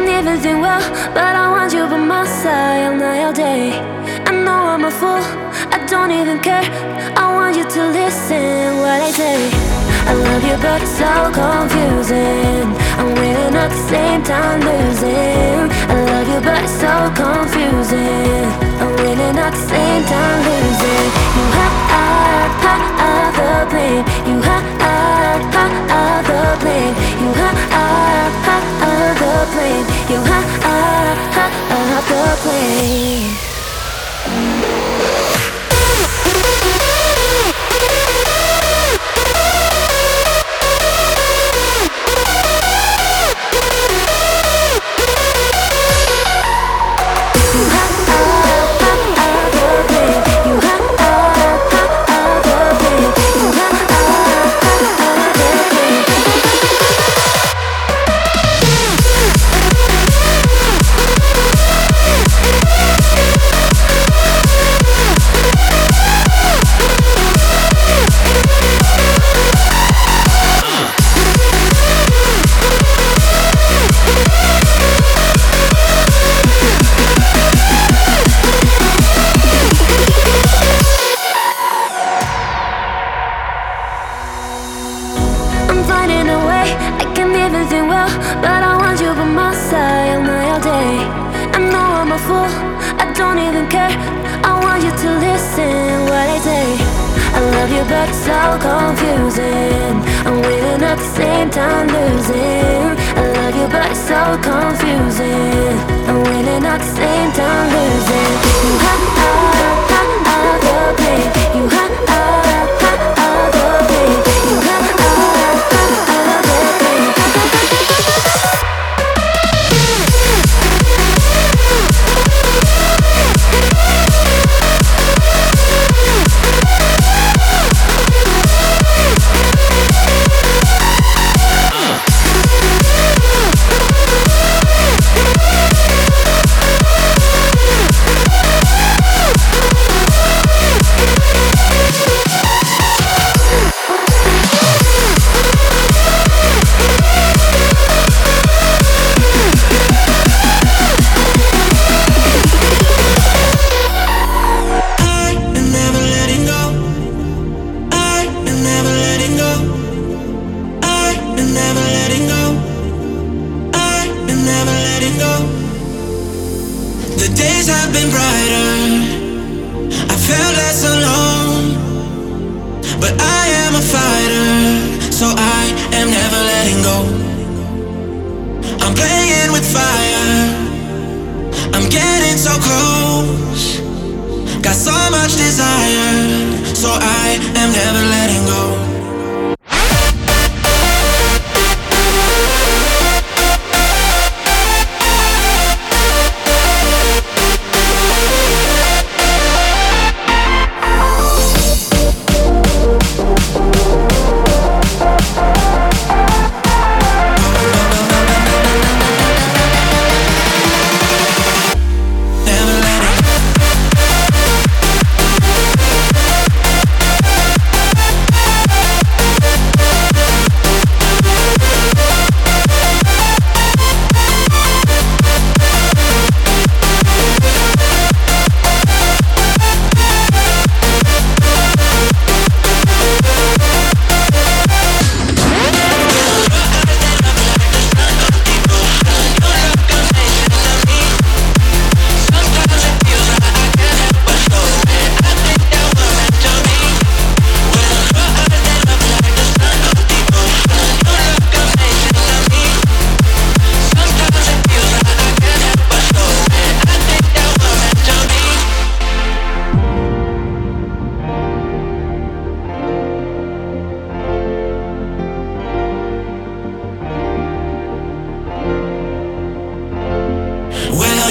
everything well, but I want you by my side all night, all day. I know I'm a fool, I don't even care. I want you to listen what I say. I love you, but it's so confusing. I'm winning at the same time losing. I love you, but it's so confusing. I'm winning at the same time losing. You have, have, have the blame. You have, blame. You have, ah, have, ah, have the blame.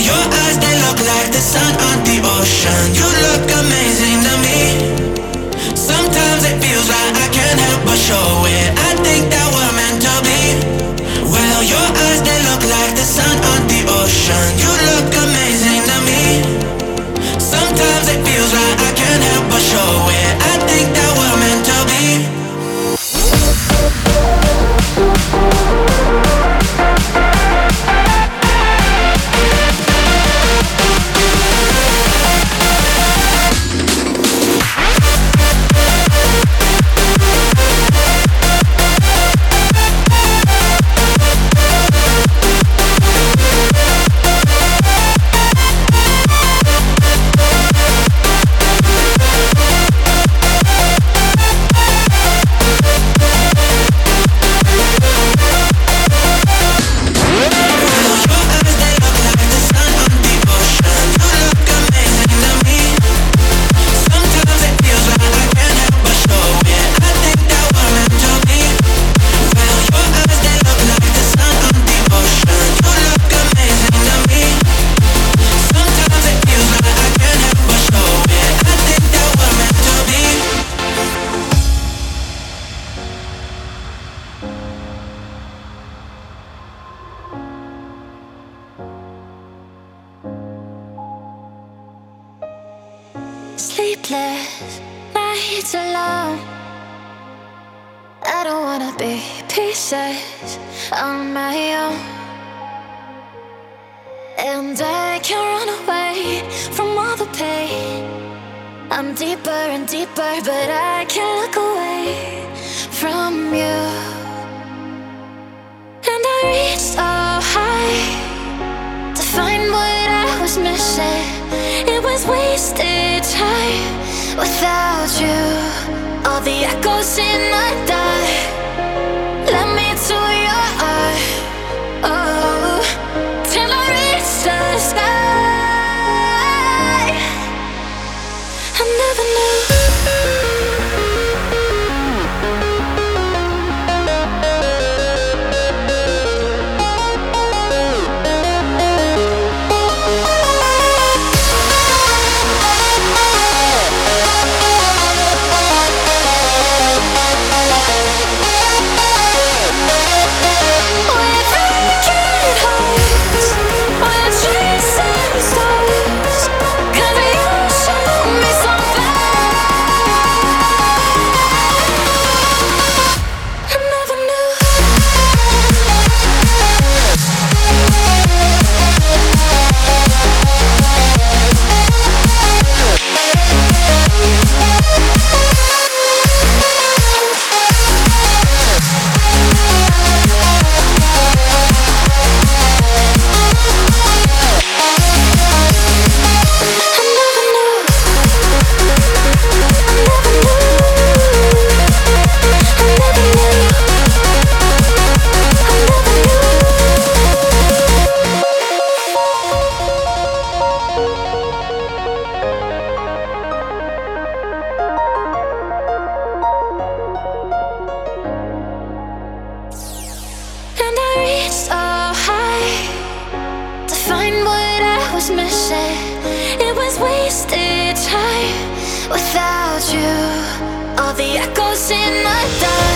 your eyes, they look like the sun on the ocean. You look amazing to me. Sometimes it feels like I can't help but show it. I think that we're meant to be. Well, your eyes, they look like the sun on the ocean. You deeper and deeper, but I can't look away from you. And I reached so high to find what I was missing. It was wasted time without you. All the echoes in my dark. you, all the echoes in the dark.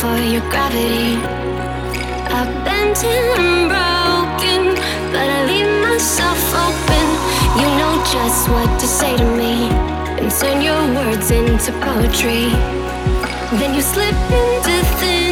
For your gravity. I've bent and broken, but I leave myself open. You know just what to say to me, and turn your words into poetry. Then you slip into thin